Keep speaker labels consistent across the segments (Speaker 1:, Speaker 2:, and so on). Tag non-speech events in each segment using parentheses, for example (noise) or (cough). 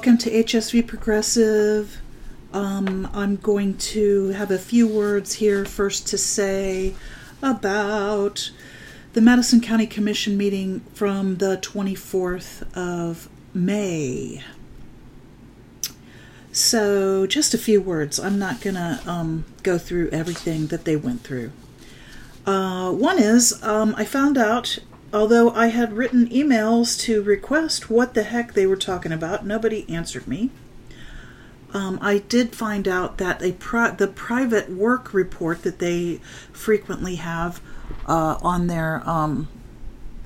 Speaker 1: Welcome to HSV Progressive. Um, I'm going to have a few words here first to say about the Madison County Commission meeting from the 24th of May. So, just a few words. I'm not going to um, go through everything that they went through. Uh, one is um, I found out, although I had written emails to request what the heck they were talking about, nobody answered me. Um, I did find out that a the private work report that they frequently have uh, on their um,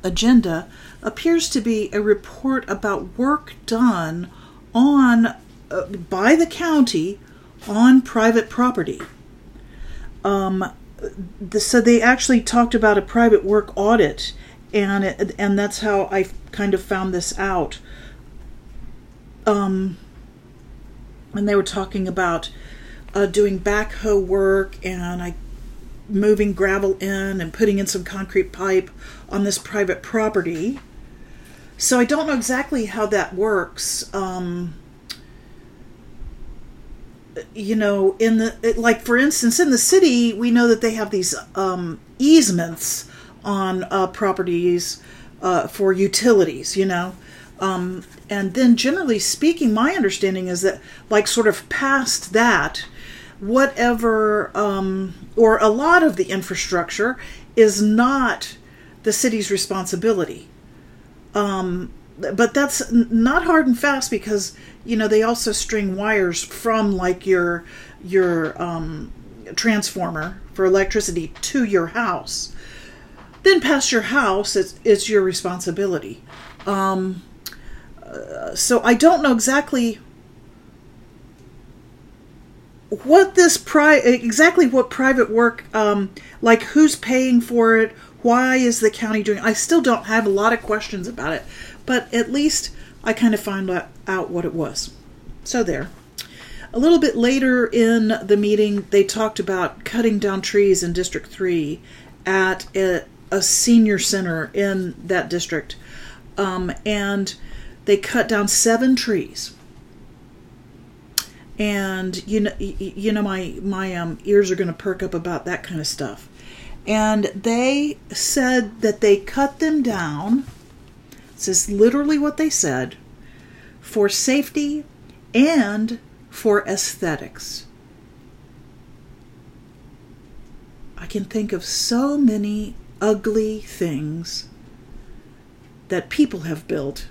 Speaker 1: agenda appears to be a report about work done on uh, by the county on private property. Um, the, so they actually talked about a private work audit, and it, and that's how I kind of found this out. Um, and they were talking about uh, doing backhoe work and I moving gravel in and putting in some concrete pipe on this private property. So I don't know exactly how that works. Um, you know, in the like for instance, in the city, we know that they have these um, easements on uh, properties uh, for utilities. You know, um, and then generally speaking, my understanding is that like sort of past that, whatever um, or a lot of the infrastructure is not the city's responsibility. Um, but that's not hard and fast because you know they also string wires from like your your um, transformer for electricity to your house. Then past your house, it's it's your responsibility. Um, uh, so I don't know exactly what this pri exactly what private work um, like who's paying for it why is the county doing it? i still don't have a lot of questions about it but at least i kind of found out what it was so there a little bit later in the meeting they talked about cutting down trees in district 3 at a, a senior center in that district. Um, and they cut down seven trees. And you know you know my my um, ears are going to perk up about that kind of stuff. And they said that they cut them down this is literally what they said for safety and for aesthetics. I can think of so many ugly things that people have built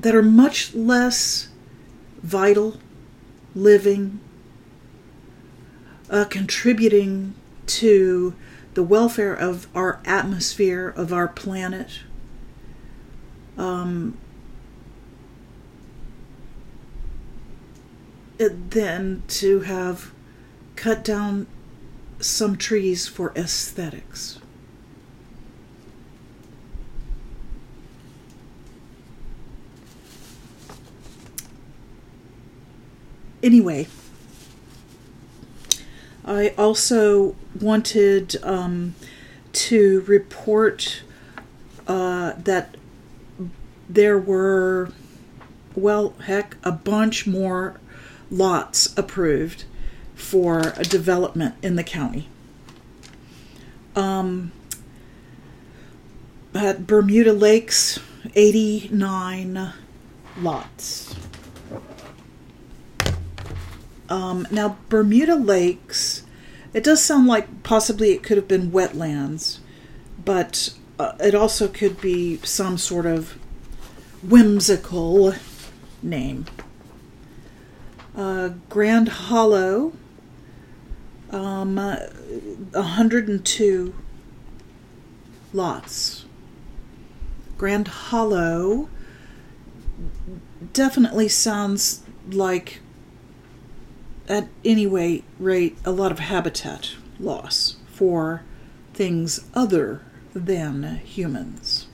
Speaker 1: that are much less vital, living, uh, contributing to the welfare of our atmosphere, of our planet. Um, than to have cut down some trees for aesthetics. anyway, I also wanted um, to report uh, that there were, well, heck, a bunch more lots approved for a development in the county. Um, at Bermuda Lakes, 89 lots. Um, now, Bermuda Lakes, it does sound like possibly it could have been wetlands, but uh, it also could be some sort of whimsical name. Uh, Grand Hollow, um, uh, 102 lots. Grand Hollow definitely sounds like at any rate a lot of habitat loss for things other than humans.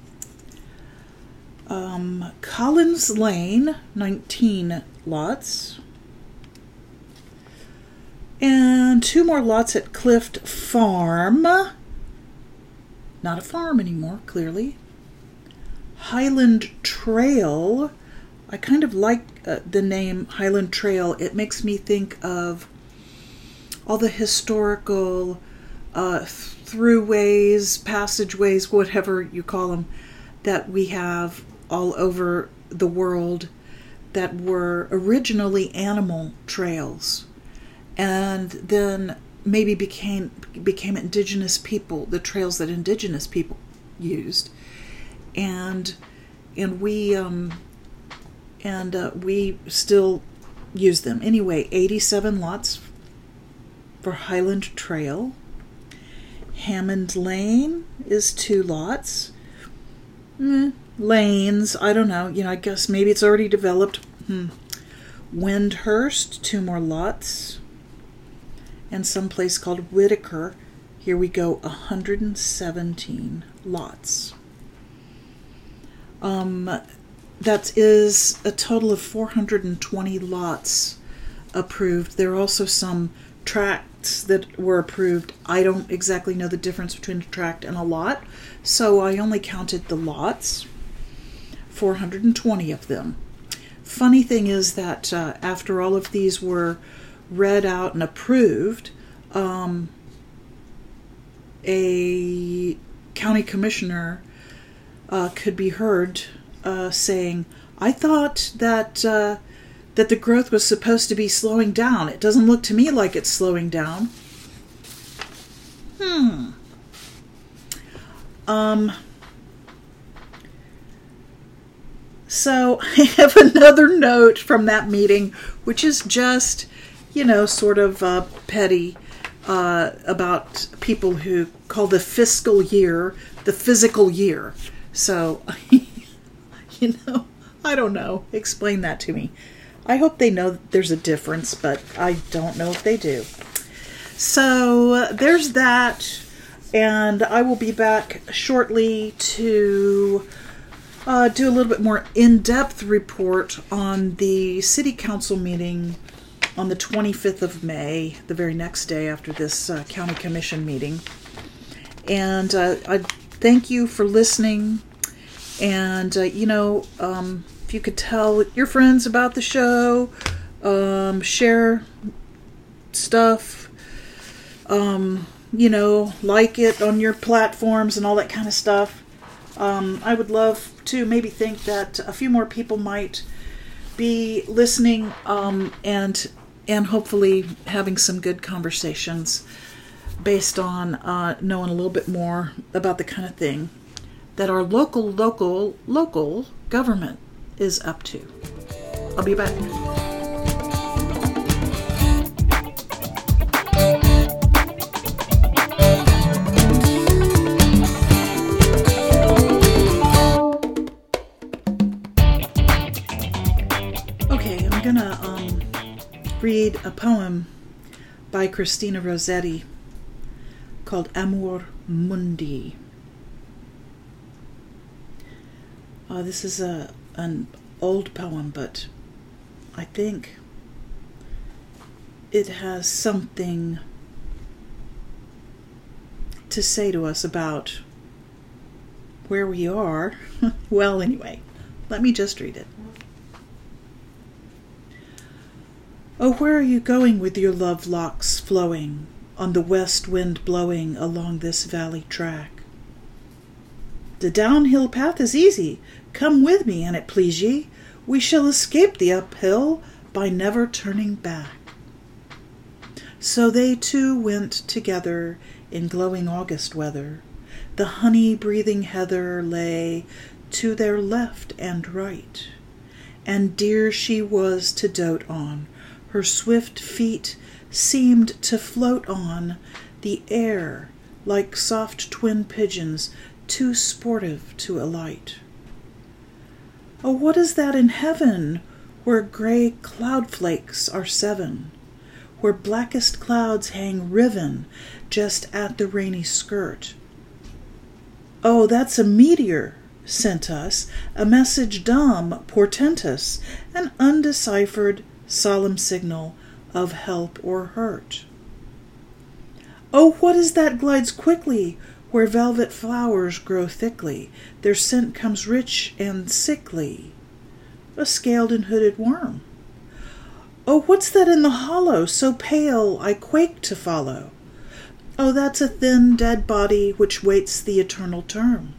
Speaker 1: Um, Collins Lane, 19 lots. And two more lots at Clift Farm. Not a farm anymore, clearly. Highland Trail. I kind of like uh, the name Highland Trail. It makes me think of all the historical uh, throughways, passageways, whatever you call them, that we have all over the world that were originally animal trails and then maybe became became indigenous people the trails that indigenous people used. And and we um and uh, we still use them. Anyway 87 lots for highland trail. Hammond lane is two lots. Mm, lanes i don't know you know i guess maybe it's already developed. Hmm. windhurst two more lots and some place called Whitaker. Here we go, 117 lots. Um, that is a total of 420 lots approved. There are also some tracts that were approved. I don't exactly know the difference between a tract and a lot, so I only counted the lots 420 of them. Funny thing is that uh, after all of these were read out and approved, um, a county commissioner uh, could be heard uh, saying, "I thought that uh, that the growth was supposed to be slowing down. It doesn't look to me like it's slowing down." Hmm. Um. So (laughs) I have another note from that meeting, which is just you know, sort of uh, petty uh, about people who call the fiscal year the physical year. So, (laughs) you know, I don't know. Explain that to me. I hope they know there's a difference, but I don't know if they do. So, uh, there's that. And I will be back shortly to uh, do a little bit more in depth report on the city council meeting on the 25th of May, the very next day after this uh, county commission meeting. And uh, I thank you for listening. And, uh, you know, um, if you could tell your friends about the show, um, share stuff, um, you know, like it on your platforms and all that kind of stuff. Um, I would love to maybe think that a few more people might be listening um, and and hopefully having some good conversations based on uh, knowing a little bit more about the kind of thing that our local, local, local government is up to. I'll be back. Read a poem by Christina Rossetti called Amor Mundi. Uh, this is a an old poem, but I think it has something to say to us about where we are. (laughs) well, anyway, let me just read it. Oh, where are you going with your love locks flowing on the west wind blowing along this valley track? The downhill path is easy. Come with me, an it please ye. We shall escape the uphill by never turning back. So they two went together in glowing August weather. The honey breathing heather lay to their left and right, and dear she was to dote on her swift feet seemed to float on the air like soft twin pigeons too sportive to alight. Oh, what is that in heaven where gray cloud flakes are seven, where blackest clouds hang riven just at the rainy skirt? Oh, that's a meteor sent us, a message dumb, portentous, an undeciphered solemn signal of help or hurt. Oh, what is that glides quickly where velvet flowers grow thickly, their scent comes rich and sickly. A scaled and hooded worm. Oh, what's that in the hollow, so pale I quake to follow? Oh, that's a thin dead body which waits the eternal term.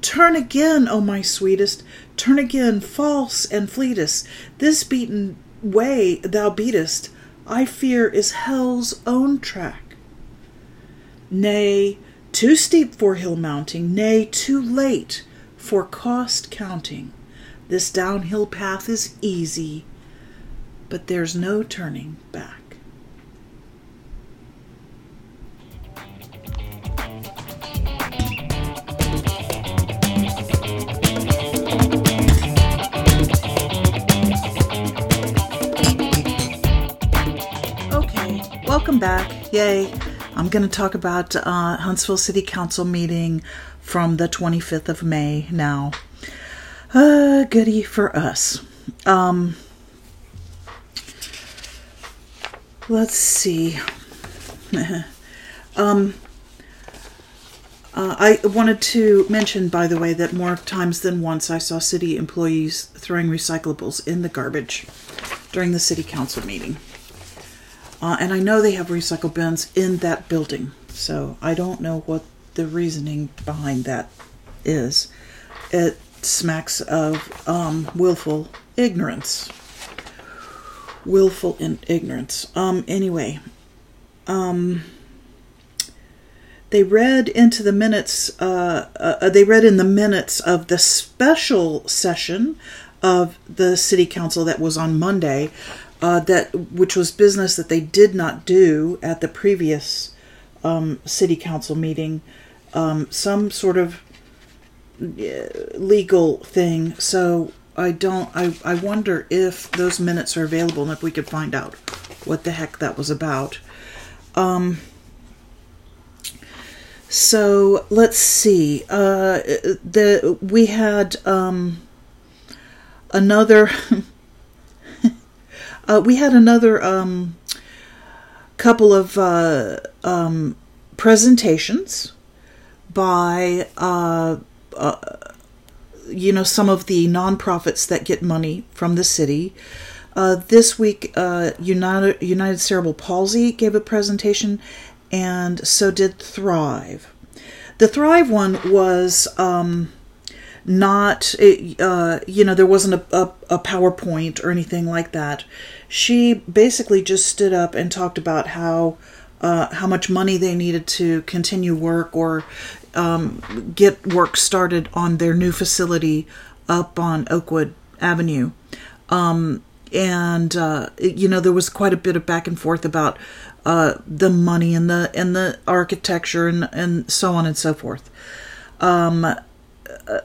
Speaker 1: Turn again, O my sweetest, turn again, false and fleetest. This beaten way thou beatest, I fear is hell's own track. Nay, too steep for hill mounting, nay, too late for cost counting. This downhill path is easy, but there's no turning back. Back. Yay. I'm going to talk about uh, Huntsville City Council meeting from the 25th of May now. Uh, goody for us. Um, let's see. (laughs) um, uh, I wanted to mention, by the way, that more times than once I saw city employees throwing recyclables in the garbage during the city council meeting. Uh, and I know they have recycle bins in that building, so I don't know what the reasoning behind that is. It smacks of um, willful ignorance. Willful in ignorance. Um, anyway, um, they read into the minutes, uh, uh, they read in the minutes of the special session of the city council that was on Monday uh, that which was business that they did not do at the previous um, city council meeting, um, some sort of uh, legal thing. So I don't. I I wonder if those minutes are available and if we could find out what the heck that was about. Um. So let's see. Uh, the we had um, another (laughs) Uh, we had another um, couple of uh, um, presentations by uh, uh, you know some of the nonprofits that get money from the city. Uh, this week, uh, United United Cerebral Palsy gave a presentation, and so did Thrive. The Thrive one was. Um, not uh, you know there wasn't a, a, a, powerpoint or anything like that. She basically just stood up and talked about how uh, how much money they needed to continue work or um, get work started on their new facility up on oakwood avenue. Um, and uh, you know there was quite a bit of back and forth about uh, the money and the and the architecture and and so on and so forth. Um,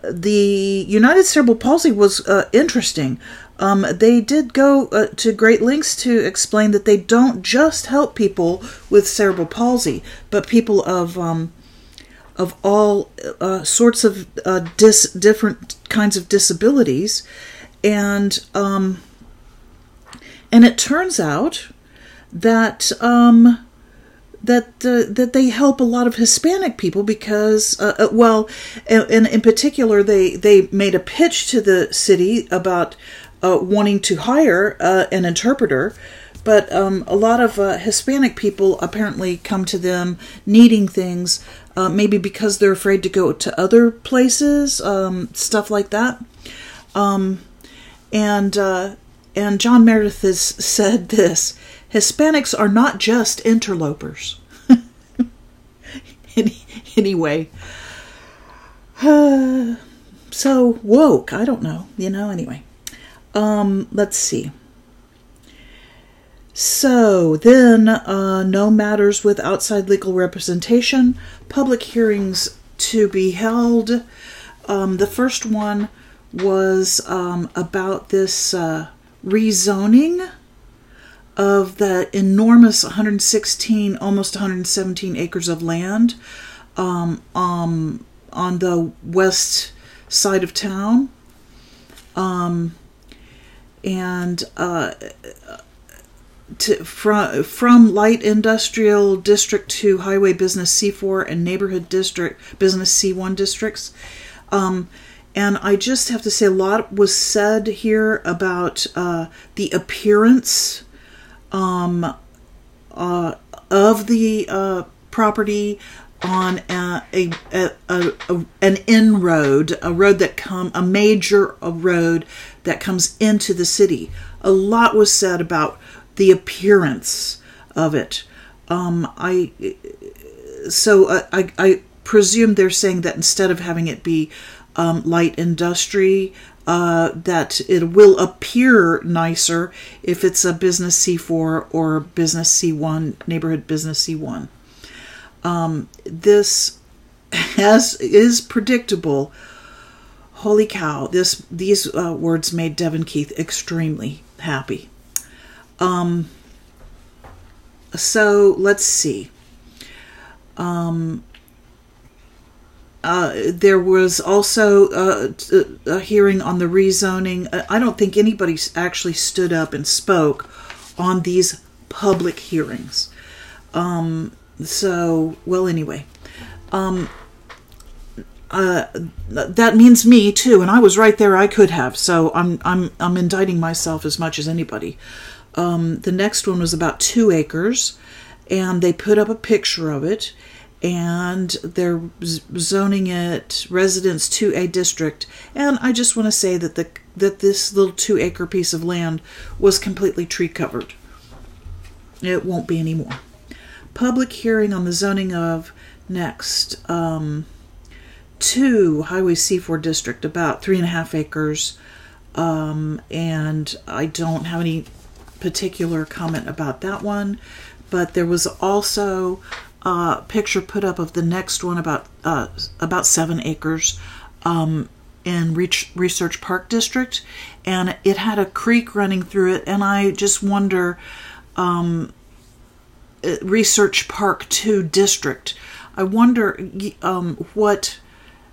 Speaker 1: the United Cerebral Palsy was uh, interesting. Um, they did go uh, to great lengths to explain that they don't just help people with cerebral palsy, but people of um, of all uh, sorts of uh, dis- different kinds of disabilities, and um, and it turns out that um, that uh, that they help a lot of Hispanic people because, uh, uh, well, and in particular, they they made a pitch to the city about uh, wanting to hire uh, an interpreter. But um, a lot of uh, Hispanic people apparently come to them needing things, maybe because they're afraid to go to other places, um, stuff like that. Um, and and John Meredith has (laughs) said this Hispanics are not just interlopers. (laughs) Any, anyway. Uh, (sighs) so woke, I don't know, you know, anyway. Um, let's see. So then, uh, no matters with outside legal representation, public hearings to be held. Um, the first one was um, about this uh, rezoning of the enormous 116, almost 117 acres of land um, um, on the west side of town. Um, and uh, to, from from light industrial district to highway business C4 and neighborhood district business C1 districts. Um, and I just have to say, a lot was said here about uh, the appearance um, uh, of the uh, property on a, a, a, a, an inroad, a road that come a major road that comes into the city. A lot was said about the appearance of it. Um, I so uh, I, I presume they're saying that instead of having it be um, light industry, uh, that it will appear nicer if it's a business C4 or business C1, neighborhood business C1. Um, this has is predictable. Holy cow! This these uh, words made Devyn Keith extremely happy. Um, so let's see. Um, uh, there was also uh, a hearing on the rezoning. Uh, I don't think anybody actually stood up and spoke on these public hearings. Um, so, well, anyway, um, uh, that means me too, and I was right there. I could have. So I'm I'm I'm indicting myself as much as anybody. Um, the next one was about two acres, and they put up a picture of it, and they're zoning it residence to a district. And I just want to say that the that this little two acre piece of land was completely tree covered. It won't be anymore. Public hearing on the zoning of next um, two Highway C4 district, about three and a half acres. Um, and I don't have any particular comment about that one, but there was also a picture put up of the next one about uh, about seven acres um, in Reach, Research Park District, and it had a creek running through it, and I just wonder. Um, uh, Research Park 2 district. I wonder um, what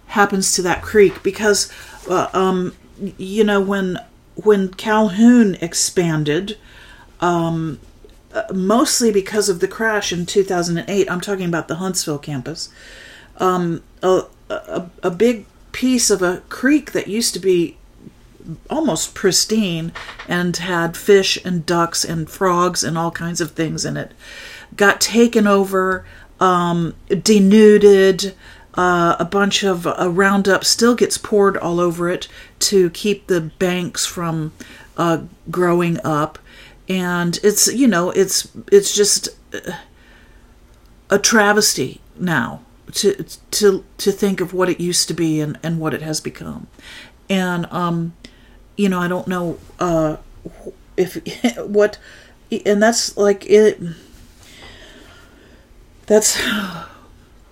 Speaker 1: happens to that creek because, uh, um, you know, when when Calhoun expanded, um, mostly because of the crash in 2008. I'm talking about the Huntsville campus. Um, a, a, a big piece of a creek that used to be almost pristine and had fish and ducks and frogs and all kinds of things in it got taken over, um, denuded. Uh, a bunch of uh, Roundup still gets poured all over it to keep the banks from uh, growing up and it's you know it's it's just a travesty now to to to think of what it used to be and and what it has become. And um you know i don't know uh if (laughs) what and that's like it that's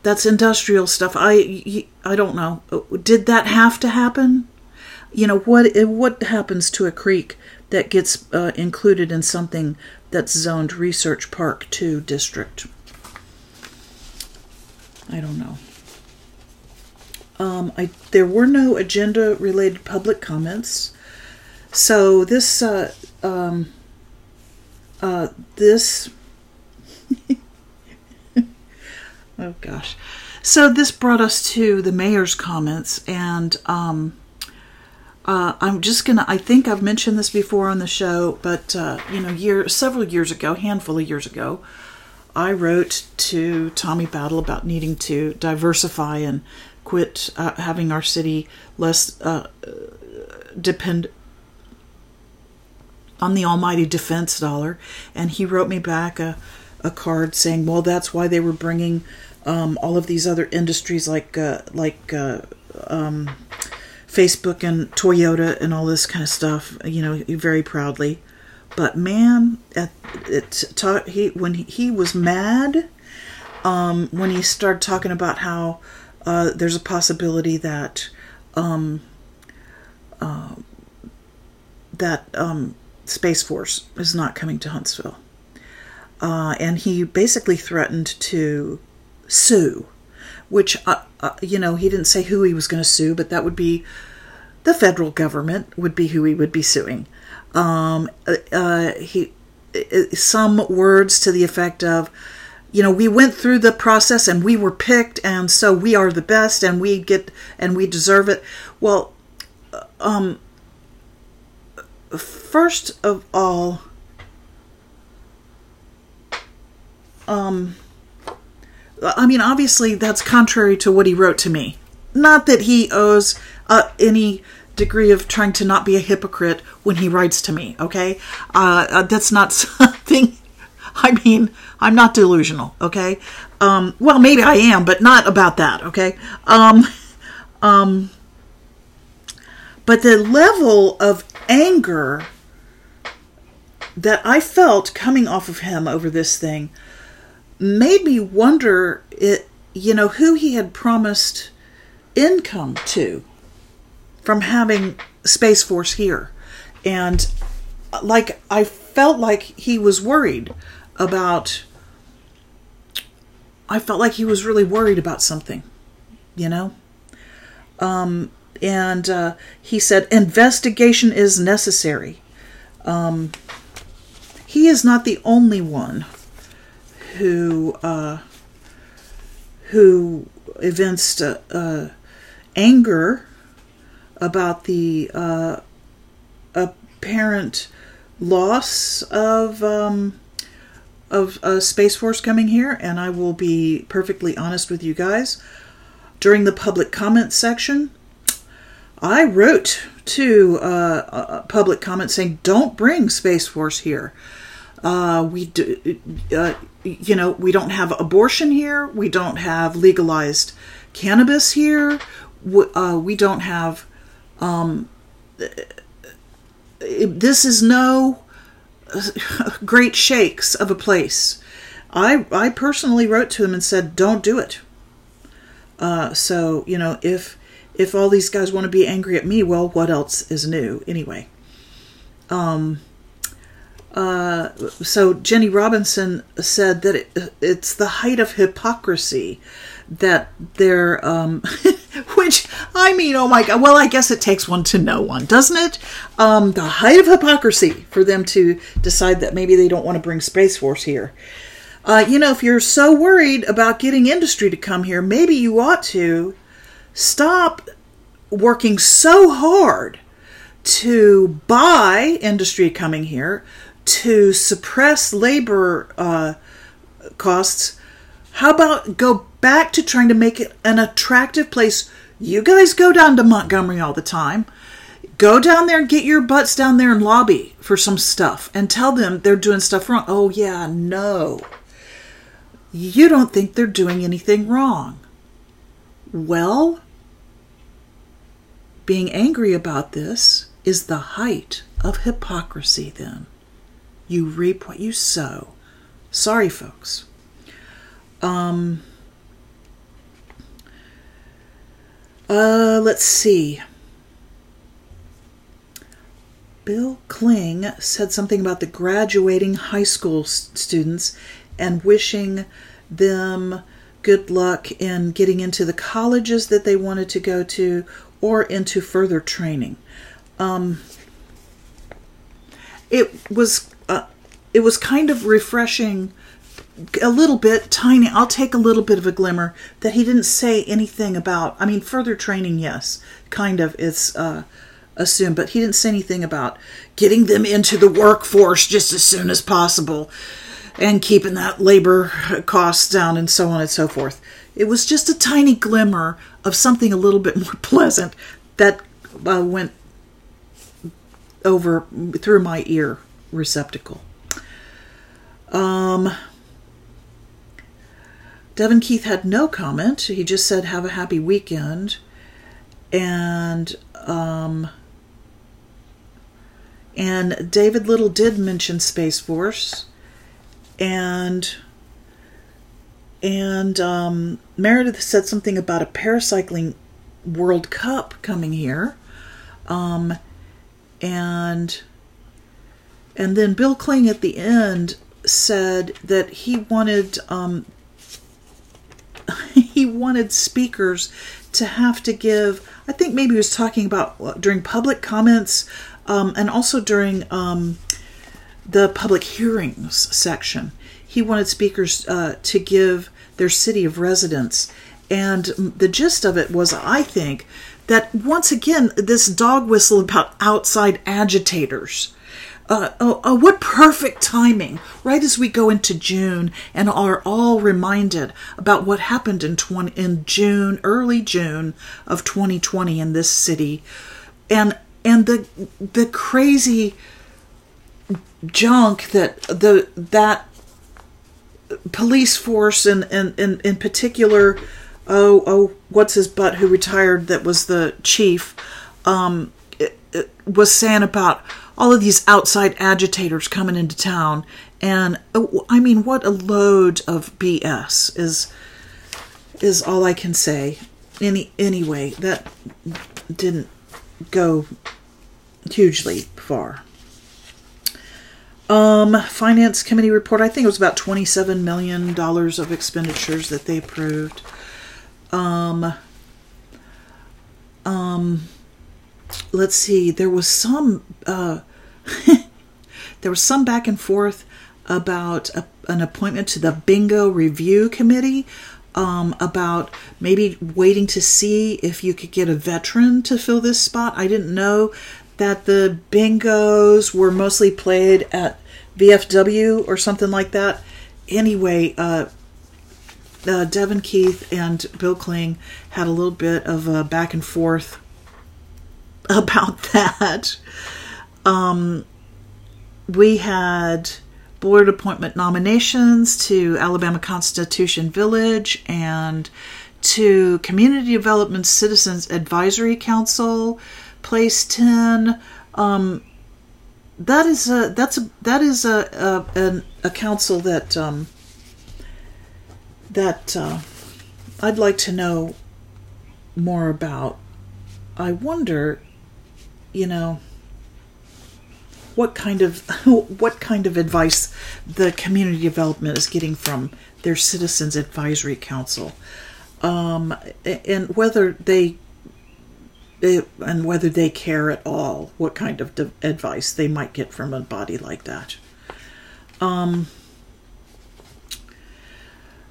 Speaker 1: that's industrial stuff. I i don't know. Did that have to happen? You know what what happens to a creek that gets uh, included in something that's zoned Research Park 2 district. I don't know. Um, I, there were no agenda related public comments. So this, uh, um, uh, this, (laughs) oh gosh. So this brought us to the mayor's comments, and um, uh, I'm just gonna. I think I've mentioned this before on the show, but uh, you know, year several years ago, handful of years ago, I wrote to Tommy Battle about needing to diversify and quit uh, having our city less uh, depend on the almighty defense dollar, and he wrote me back a a card saying, "Well, that's why they were bringing um, all of these other industries like uh, like." Uh, um, Facebook and Toyota and all this kind of stuff, you know, very proudly. But man, at, it, he when he, he was mad um, when he started talking about how uh, there's a possibility that um, uh, that um, Space Force is not coming to Huntsville, uh, and he basically threatened to sue which uh, uh, you know he didn't say who he was going to sue, but that would be the federal government would be who he would be suing. Um, uh, he some words to the effect of, you know, we went through the process and we were picked, and so we are the best, and we get and we deserve it. Well, um, first of all, um, I mean, obviously that's contrary to what he wrote to me. Not that he owes uh, any degree of trying to not be a hypocrite when he writes to me. Okay, uh, uh, that's not (laughs) something. I mean, I'm not delusional. Okay, um, well, maybe I am, but not about that. Okay, um, um, but the level of anger that I felt coming off of him over this thing made me wonder it you know who he had promised income to from having Space Force here. And like I felt like he was worried about I felt like he was really worried about something, you know? Um and uh, he said investigation is necessary. Um, he is not the only one who uh, who evinced uh, uh anger about the uh, apparent loss of um, of Space Force coming here, and I will be perfectly honest with you guys. During the public comment section, I wrote to uh, public comment saying, "Don't bring Space Force here. Uh, we do, you know, we don't have abortion here. We don't have legalized cannabis here. We, uh, we don't have. Um, this is no (laughs) great shakes of a place. I I personally wrote to him and said, "Don't do it." Uh, so you know if if all these guys want to be angry at me, well, what else is new anyway? Um, so Jennie Robinson said that it, it's the height of hypocrisy that they're, um, (laughs) which I mean, oh my God, well, I guess it takes one to know one, doesn't it? Um, the height of hypocrisy for them to decide that maybe they don't want to bring Space Force here. Uh, you know, if you're so worried about getting industry to come here, maybe you ought to stop working so hard to buy industry coming here, to suppress labor uh, costs. How about go back to trying to make it an attractive place? You guys go down to Montgomery all the time. Go down there and get your butts down there and lobby for some stuff and tell them they're doing stuff wrong. Oh, yeah, no. You don't think they're doing anything wrong. Well, being angry about this is the height of hypocrisy, then. You reap what you sow. Sorry, folks. Um, uh, let's see. Bill Kling said something about the graduating high school students and wishing them good luck in getting into the colleges that they wanted to go to or into further training. Um, it was uh, it was kind of refreshing a little bit tiny i'll take a little bit of a glimmer that he didn't say anything about i mean further training yes kind of it's uh, assumed but he didn't say anything about getting them into the workforce just as soon as possible and keeping that labor costs down and so on and so forth. It was just a tiny glimmer of something a little bit more (laughs) pleasant that uh, went over through my ear receptacle. Um, Devyn Keith had no comment. He just said, "Have a happy weekend," and um, and David Little did mention Space Force, and and um, Meredith said something about a paracycling World Cup coming here. Um, and and then Bill Kling at the end said that he wanted um, (laughs) he wanted speakers to have to give. I think maybe he was talking about during public comments um, and also during um, the public hearings section. He wanted speakers uh, to give their city of residence. And the gist of it was, I think, that once again, this dog whistle about outside agitators. Uh, oh, oh, what perfect timing, right as we go into June and are all reminded about what happened in 20, in June, early June of 2020 in this city. And and the the crazy junk that the that police force and and in, in particular oh oh what's his butt who retired that was the chief um was saying about all of these outside agitators coming into town and oh, i mean what a load of bs is is all i can say any anyway that didn't go hugely far um, finance committee report. I think it was about twenty-seven million dollars of expenditures that they approved. Um, um, let's see. There was some. Uh, (laughs) there was some back and forth about a, an appointment to the bingo review committee. Um, about maybe waiting to see if you could get a veteran to fill this spot. I didn't know that the bingos were mostly played at VFW or something like that. Anyway, uh, uh, Devyn Keith and Bill Kling had a little bit of a back and forth (laughs) about that. Um, we had board appointment nominations to Alabama Constitution Village and to Community Development Citizens Advisory Council, Place 10. Um, that is a that's a that is a a, a council that um, that uh, I'd like to know more about. I wonder, you know, what kind of what kind of advice the community development is getting from their citizens advisory council, um, and whether they and whether they care at all what kind of advice they might get from a body like that. Um,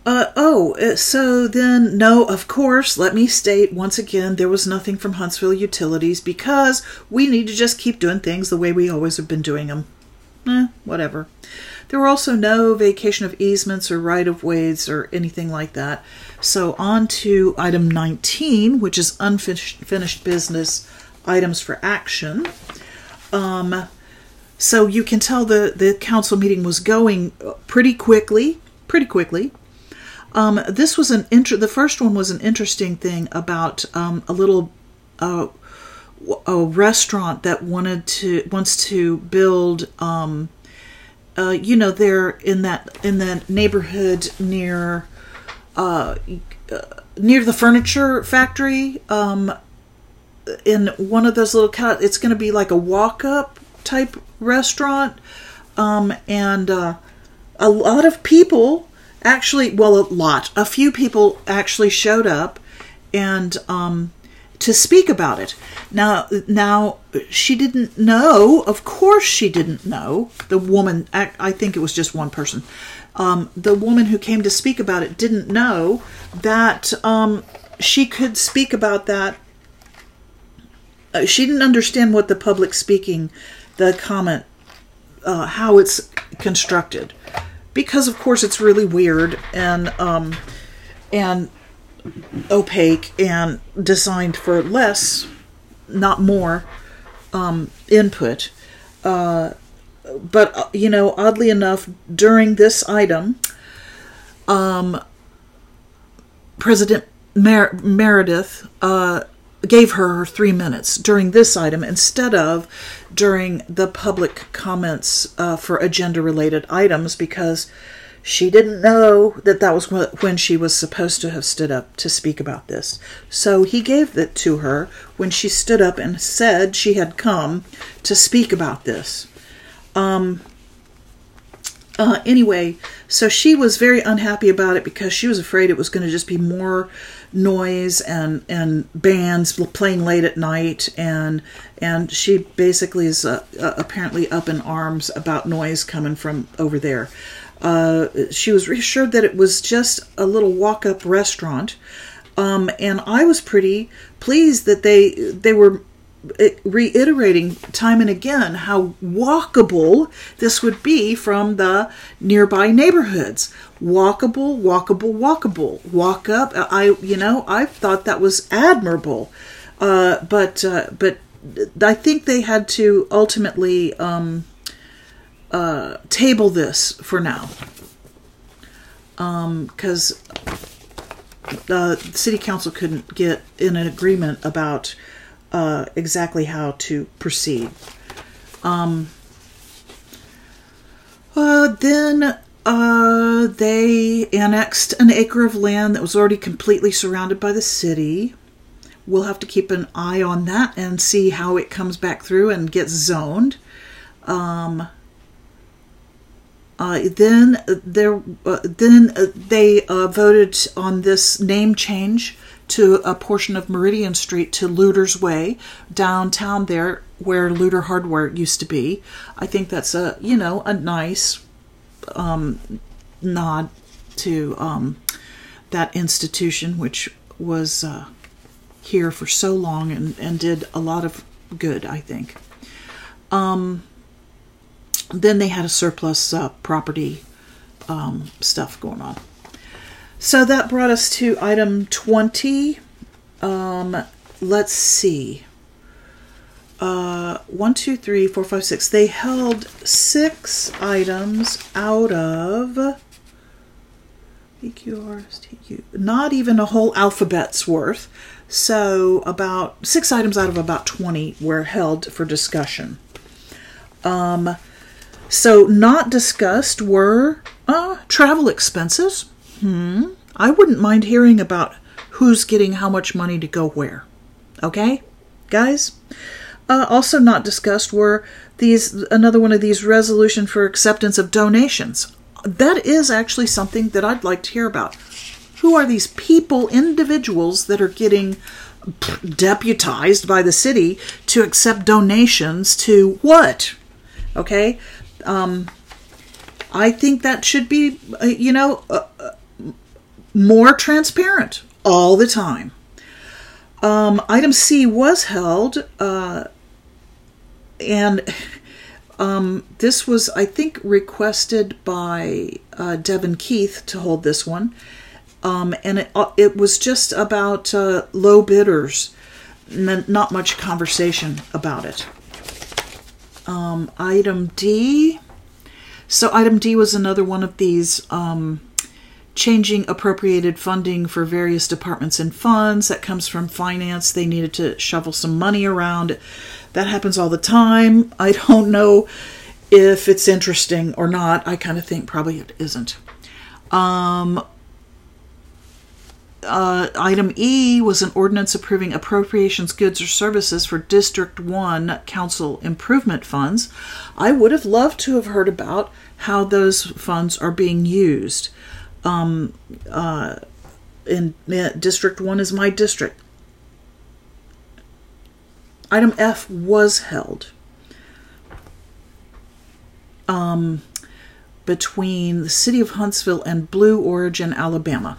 Speaker 1: uh, oh, uh, so then, no, of course, let me state once again there was nothing from Huntsville Utilities because we need to just keep doing things the way we always have been doing them. Eh, whatever. There were also no vacation of easements or right of ways or anything like that. So, on to item 19, which is unfinished business items for action. Um, so, you can tell the, the council meeting was going pretty quickly, pretty quickly. Um, this was an inter- the first one was an interesting thing about um, a little uh, a restaurant that wanted to wants to build um, uh, you know, they're in that in that neighborhood near uh, near the furniture factory. Um, in one of those little it's going to be like a walk up type restaurant, um, and uh, a lot of people actually, well, a lot, a few people actually showed up, and um, to speak about it. Now, now she didn't know. Of course, she didn't know. The woman, I, think it was just one person. Um, the woman who came to speak about it didn't know that um, she could speak about that. Uh, she didn't understand what the public speaking, the comment, uh, how it's constructed, because of course it's really weird and um, and opaque and designed for less, not more, um, input. Uh, but uh, you know, oddly enough, during this item, um, President Mer- Meredith uh, gave her three minutes during this item instead of during the public comments uh, for agenda related items because she didn't know that that was when she was supposed to have stood up to speak about this. So he gave it to her when she stood up and said she had come to speak about this. Um, Uh, anyway, so she was very unhappy about it because she was afraid it was going to just be more noise and and bands playing late at night and and she basically is uh, uh, apparently up in arms about noise coming from over there. Uh, she was reassured that it was just a little walk-up restaurant, um, and I was pretty pleased that they they were reiterating time and again how walkable this would be from the nearby neighborhoods. Walkable walkable walkable. Walk up. I you know i thought that was admirable. Uh, but uh, but i think they had to ultimately um, uh, table this for now. Because um, the city council couldn't get in an agreement about uh, exactly how to proceed. Um, uh, then uh, they annexed an acre of land that was already completely surrounded by the city. We'll have to keep an eye on that and see how it comes back through and gets zoned. Um, uh, then there, uh, then uh, they uh, voted on this name change to a portion of Meridian Street to Lewter's Way downtown there, where Lewter Hardware used to be. I think that's a you know a nice um, nod to um, that institution, which was uh, here for so long and, and did a lot of good. I think. Um, then they had a surplus uh, property um, stuff going on. So that brought us to item 20. Um, let's see. Uh, one, two, three, four, five, six. They held six items out of EQRSTU. Not even a whole alphabet's worth. So about six items out of about 20 were held for discussion. Um, so, not discussed were uh, travel expenses. Hmm. I wouldn't mind hearing about who's getting how much money to go where. Okay, guys? Uh, also not discussed were these another one of these resolution for acceptance of donations. That is actually something that I'd like to hear about. Who are these people, individuals that are getting deputized by the city to accept donations to what? Okay, um, I think that should be, uh, you know, uh, uh, more transparent all the time. Um, item C was held, uh, and um, this was, I think, requested by uh, Devyn Keith to hold this one. Um, and it, uh, it was just about low bidders, N- not much conversation about it. Um, item D. So, item D was another one of these um, changing appropriated funding for various departments and funds. That comes from finance. They needed to shovel some money around. That happens all the time. I don't know if it's interesting or not. I kind of think probably it isn't. Um, uh, item E was an ordinance approving appropriations, goods, or services for District 1 Council improvement funds. I would have loved to have heard about how those funds are being used. Um, uh, in uh, District 1 is my district. Item F was held um, between the city of Huntsville and Blue Origin, Alabama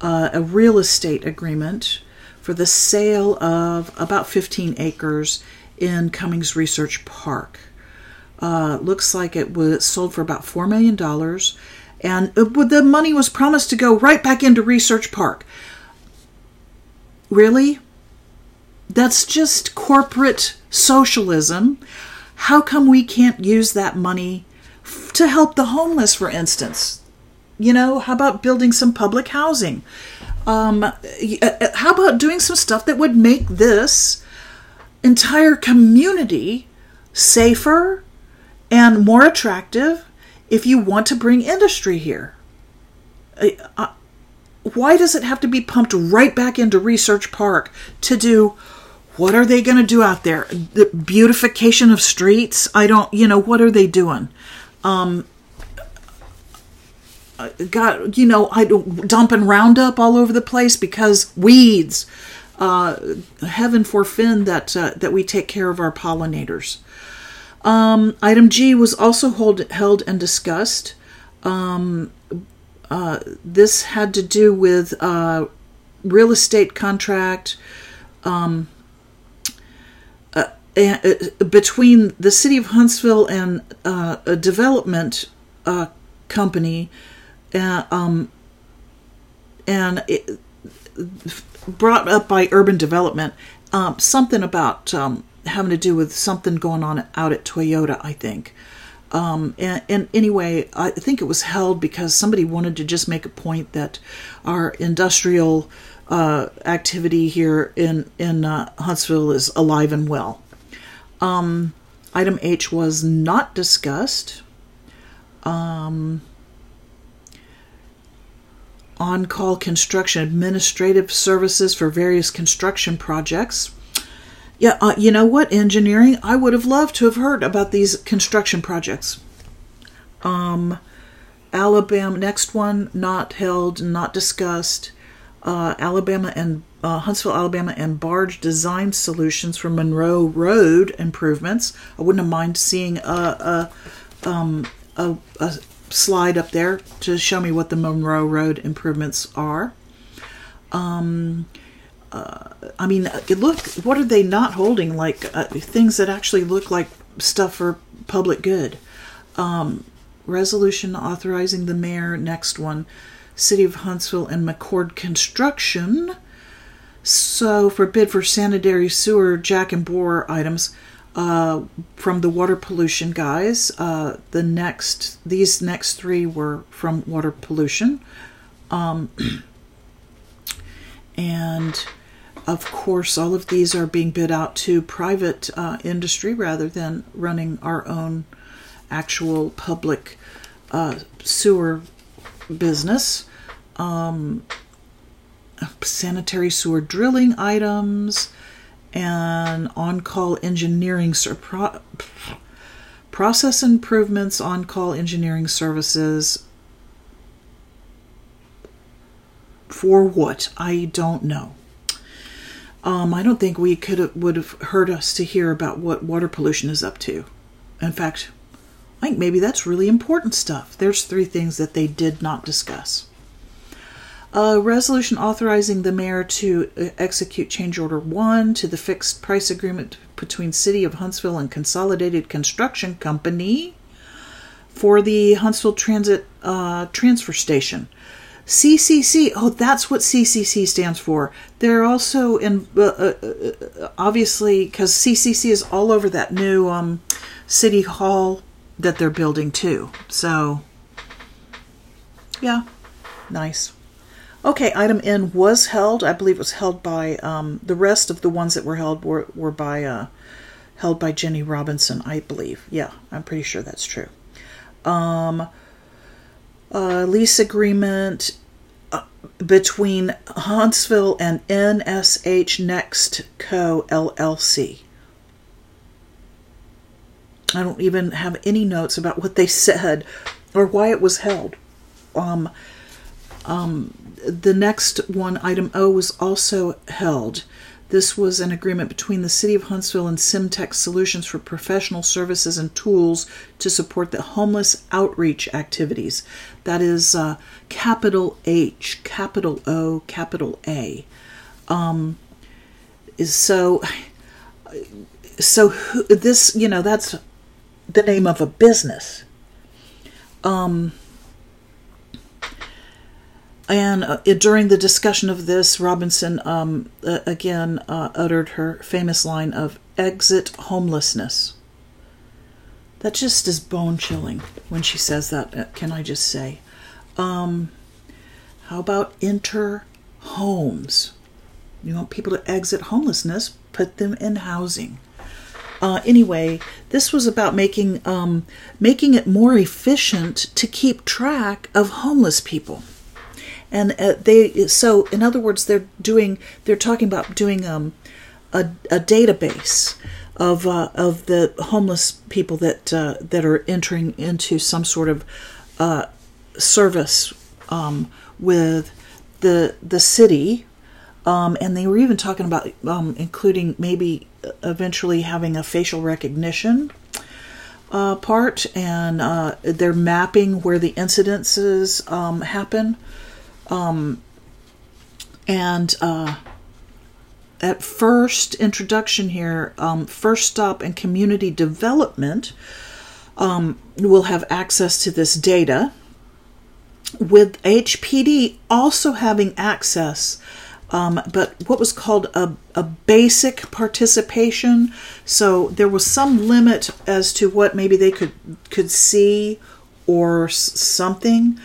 Speaker 1: uh, a real estate agreement for the sale of about 15 acres in Cummings Research Park. Uh, looks like it was sold for about $4 million, and the money was promised to go right back into Research Park. Really? That's just corporate socialism. How come we can't use that money to help the homeless, for instance? You know, how about building some public housing? Um, uh, uh, how about doing some stuff that would make this entire community safer and more attractive if you want to bring industry here? Why does it have to be pumped right back into Research Park to do what are they going to do out there? The beautification of streets? I don't, you know, what are they doing? Um, got you know I dumping Roundup all over the place because weeds. Uh, heaven forfend that uh, that we take care of our pollinators. Um, item G was also hold, held and discussed. Um, uh, this had to do with uh, real estate contract um, uh, uh, between the city of Huntsville and a development company um, and brought up by urban development, um, something about um, having to do with something going on out at Toyota, I think. Um, and, and, anyway, I think it was held because somebody wanted to just make a point that our industrial uh, activity here in in uh, Huntsville is alive and well. Um, item H was not discussed. Um, on call construction administrative services for various construction projects. Yeah, uh, you know what? Engineering, I would have loved to have heard about these construction projects. Um, Alabama, next one, not held, not discussed. Uh, Alabama and uh, Huntsville, Alabama, and barge design solutions for Monroe Road improvements. I wouldn't have mind seeing a, a, um, a, a slide up there to show me what the Monroe Road improvements are. Um, uh, I mean, look, what are they not holding? Like uh, things that actually look like stuff for public good. Um, resolution authorizing the mayor. Next one, City of Huntsville and McCord Construction. So, for bid for sanitary sewer jack and bore items, uh, from the water pollution guys. Uh, the next, these next three were from water pollution, um, (clears throat) and of course, all of these are being bid out to private uh, industry rather than running our own actual public uh, sewer business. Um, sanitary sewer drilling items and on call engineering pro- process improvements, on call engineering services. For what? I don't know. Um, I don't think we could have, would have hurt us to hear about what water pollution is up to. In fact, I think maybe that's really important stuff. There's three things that they did not discuss. A resolution authorizing the mayor to uh, execute change order one to the fixed price agreement between City of Huntsville and Consolidated Construction Company for the Huntsville Transit uh, Transfer Station. CCC, oh, that's what CCC stands for. They're also in, uh, uh, uh obviously, because CCC is all over that new um, city hall that they're building too. So, yeah, nice. Okay, item N was held. I believe it was held by um, the rest of the ones that were held were were by uh, held by Jennie Robinson. I believe. Yeah, I'm pretty sure that's true. Um, uh, lease agreement uh, between Huntsville and NSH Next Co. LLC. I don't even have any notes about what they (laughs) said or why it was held. Um, um, the next one, item O, was also held. This was an agreement between the City of Huntsville and Simtech Solutions for professional services and tools to support the homeless outreach activities. That is uh, capital H, capital O, capital A. Um, is so. So this, you know, that's the name of a business. Um, and uh, during the discussion of this, Robinson um, uh, again uh, uttered her famous line of exit homelessness. That just is bone chilling when she says that, uh, can I just say? Um, how about enter homes? You want people to exit homelessness, put them in housing. Uh, anyway, this was about making um, making it more efficient to keep track of homeless people and uh, they so in other words they're doing they're talking about doing um, a, a database of uh, of the homeless people that uh, that are entering into some sort of uh, service um, with the the city, um, and they were even talking about um, including maybe eventually having a facial recognition uh, part, and uh, they're mapping where the incidences um, happen, um, and uh, at first introduction here, um, first stop and community development um, will have access to this data. With HPD also having access, um, but what was called a, a basic participation. So there was some limit as to what maybe they could could see or something.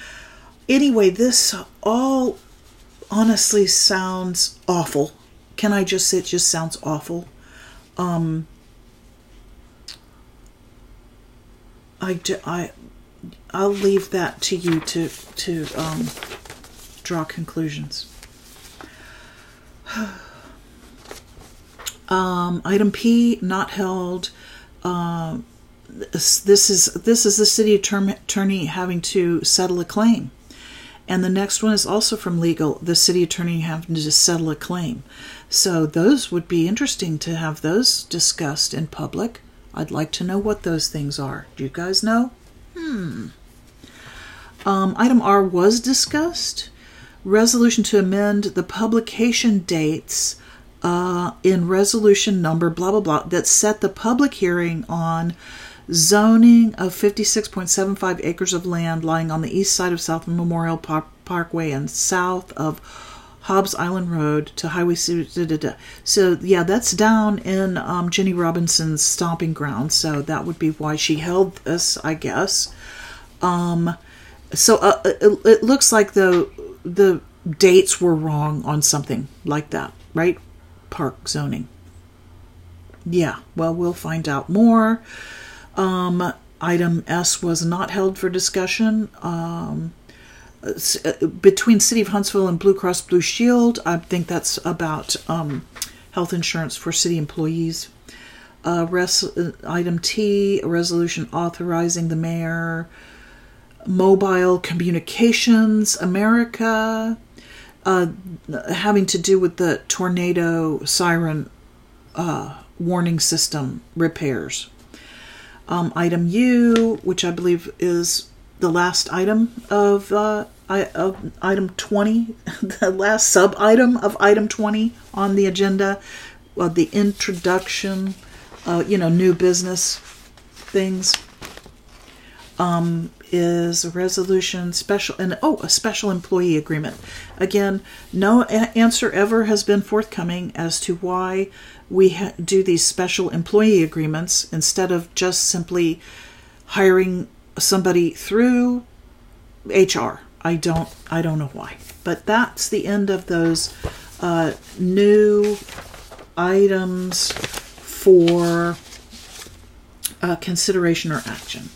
Speaker 1: Anyway, this all honestly sounds awful can I just say it just sounds awful? Um, I, I, I'll leave that to you to to um, draw conclusions. (sighs) um, item P not held. Uh, this, this is this is the city attorney having to settle a claim, and the next one is also from legal. The city attorney having to settle a claim. So those would be interesting to have those discussed in public. I'd like to know what those things are. Do you guys know? Hmm. Um, item R was discussed. Resolution to amend the publication dates uh, in resolution number blah blah blah that set the public hearing on zoning of 56.75 acres of land lying on the east side of South Memorial Park- Parkway and south of Hobbs Island Road to Highway. So yeah, that's down in um, Jennie Robinson's stomping ground. So that would be why she held this, I guess. Um, so uh, it, it looks like the the dates were wrong on something like that, right? Park zoning. Yeah, well, we'll find out more. Um, item S was not held for discussion. Um, uh, between City of Huntsville and Blue Cross Blue Shield. I think that's about um, health insurance for city employees. Uh, res- uh, item T, a resolution authorizing the mayor, mobile communications, America, uh, having to do with the tornado siren uh, warning system repairs. Um, item U, which I believe is the last item of, uh, of item 20, (laughs) the last sub item of item 20 on the agenda, well, the introduction, uh, you know, new business things, um, is a resolution special and oh a special employee agreement again no a- answer ever has been forthcoming as to why we ha- do these special employee agreements instead of just simply hiring somebody through HR. I don't I don't know why, but that's the end of those uh, new items for uh, consideration or action.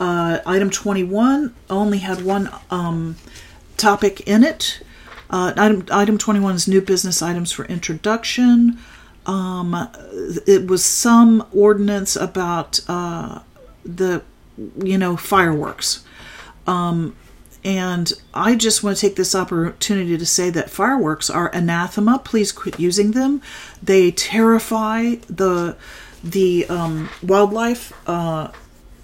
Speaker 1: Uh, item 21 only had one um, topic in it. Uh, item, item 21 is new business items for introduction. Um, it was some ordinance about uh, the you know, fireworks. Um, and I just want to take this opportunity to say that fireworks are anathema. Please quit using them. They terrify the the um, wildlife, uh,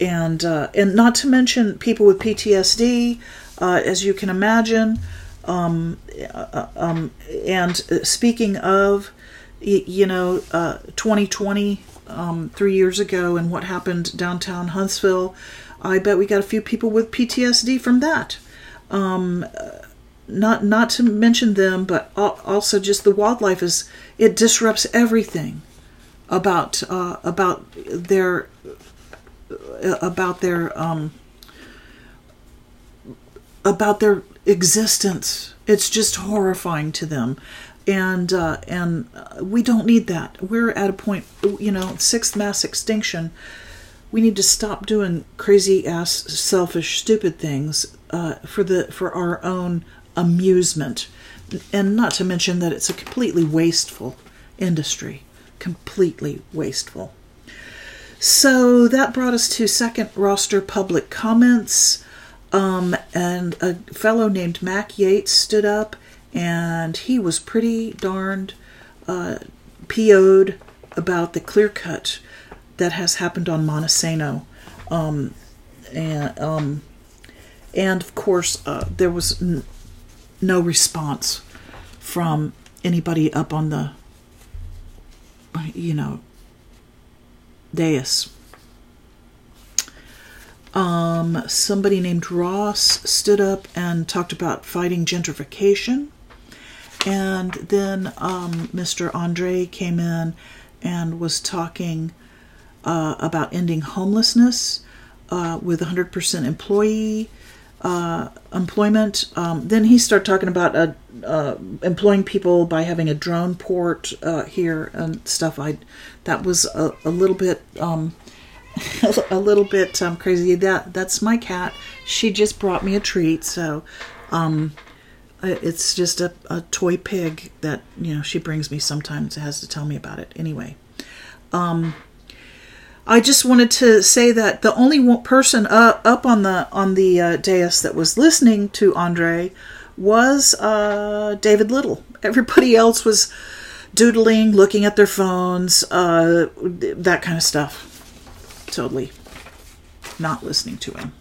Speaker 1: and uh, and not to mention people with PTSD, uh, as you can imagine. Um, uh, um, and speaking of, you know, 2020 uh, um, three years ago and what happened downtown Huntsville, I bet we got a few people with PTSD from that. Um, not not to mention them, but also just the wildlife is it disrupts everything about uh, about their about their um, about their existence. It's just horrifying to them and uh, and we don't need that. We're at a point, you know, sixth mass extinction. We need to stop doing crazy ass, selfish, stupid things uh, for the for our own amusement, and not to mention that it's a completely wasteful industry, completely wasteful. So that brought us to second roster public comments. Um, and a fellow named Mac Yates stood up, and he was pretty darned uh, PO'd about the clear cut that has happened on Monte Sano. Um, and, um, and of course, uh, there was n- no response from anybody up on the, you know, dais. Um, somebody named Ross stood up and talked about fighting gentrification. And then um, Mr. Andre came in and was talking uh, about ending homelessness uh, with 100% employee uh, employment. Um, then he started talking about uh, uh, employing people by having a drone port uh, here and stuff. I that was a, a little bit um, (laughs) a little bit um, crazy. That that's my cat. She just brought me a treat, so um, it's just a, a toy pig that you know she brings me sometimes. Has to tell me about it anyway. I just wanted to say that the only person uh, up on the on the uh, dais that was listening to Andre was uh, David Little. (laughs) Everybody else was doodling, looking at their phones, uh, that kind of stuff. Totally not listening to him.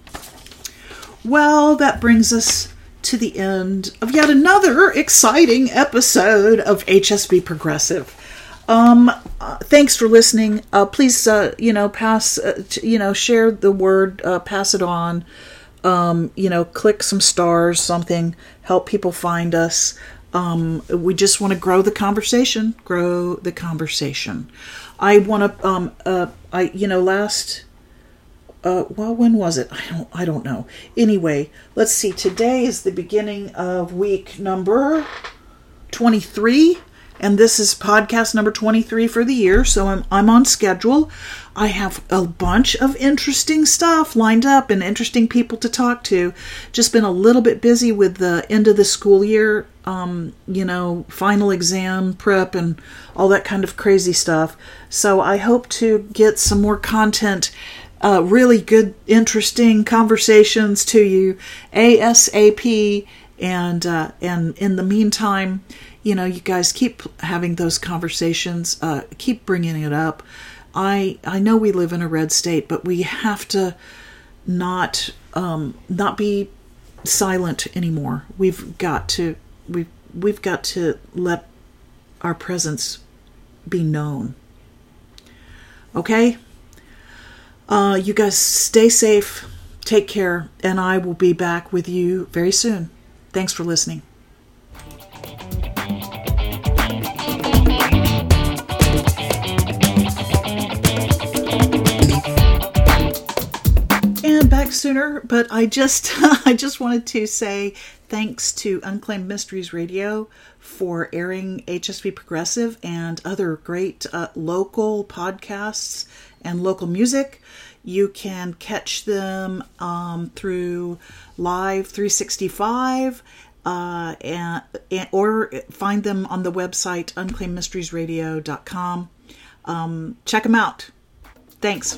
Speaker 1: Well, that brings us to the end of yet another exciting episode of HSV Progressive. Um, uh, thanks for listening. Uh, please, uh, you know, pass, uh, t- you know, share the word, uh, pass it on. Um, you know, click some stars, something, help people find us. Um, we just want to grow the conversation, grow the conversation. I want to, um, uh, I, you know, last, uh, well, when was it? I don't, I don't know. Anyway, let's see. Today is the beginning of week number 23 and this is podcast number 23 for the year so I'm, I'm on schedule. I have a bunch of interesting stuff lined up and interesting people to talk to. Just been a little bit busy with the end of the school year um, you know final exam prep and all that kind of crazy stuff. So i hope to get some more content uh, really good interesting conversations to you asap and uh, and in the meantime you know, you guys keep having those conversations, uh, keep bringing it up. I I know we live in a red state, but we have to not um, not be silent anymore. We've got to we we've got to let our presence be known. Okay? Uh, you guys stay safe, take care, and I will be back with you very soon. Thanks for listening. Sooner, but I just (laughs) I just wanted to say thanks to Unclaimed Mysteries Radio for airing HSV Progressive and other great uh, local podcasts and local music. You can catch them um, through Live 365 uh, and, and, or find them on the website unclaimedmysteriesradio.com. Um, check them out. Thanks.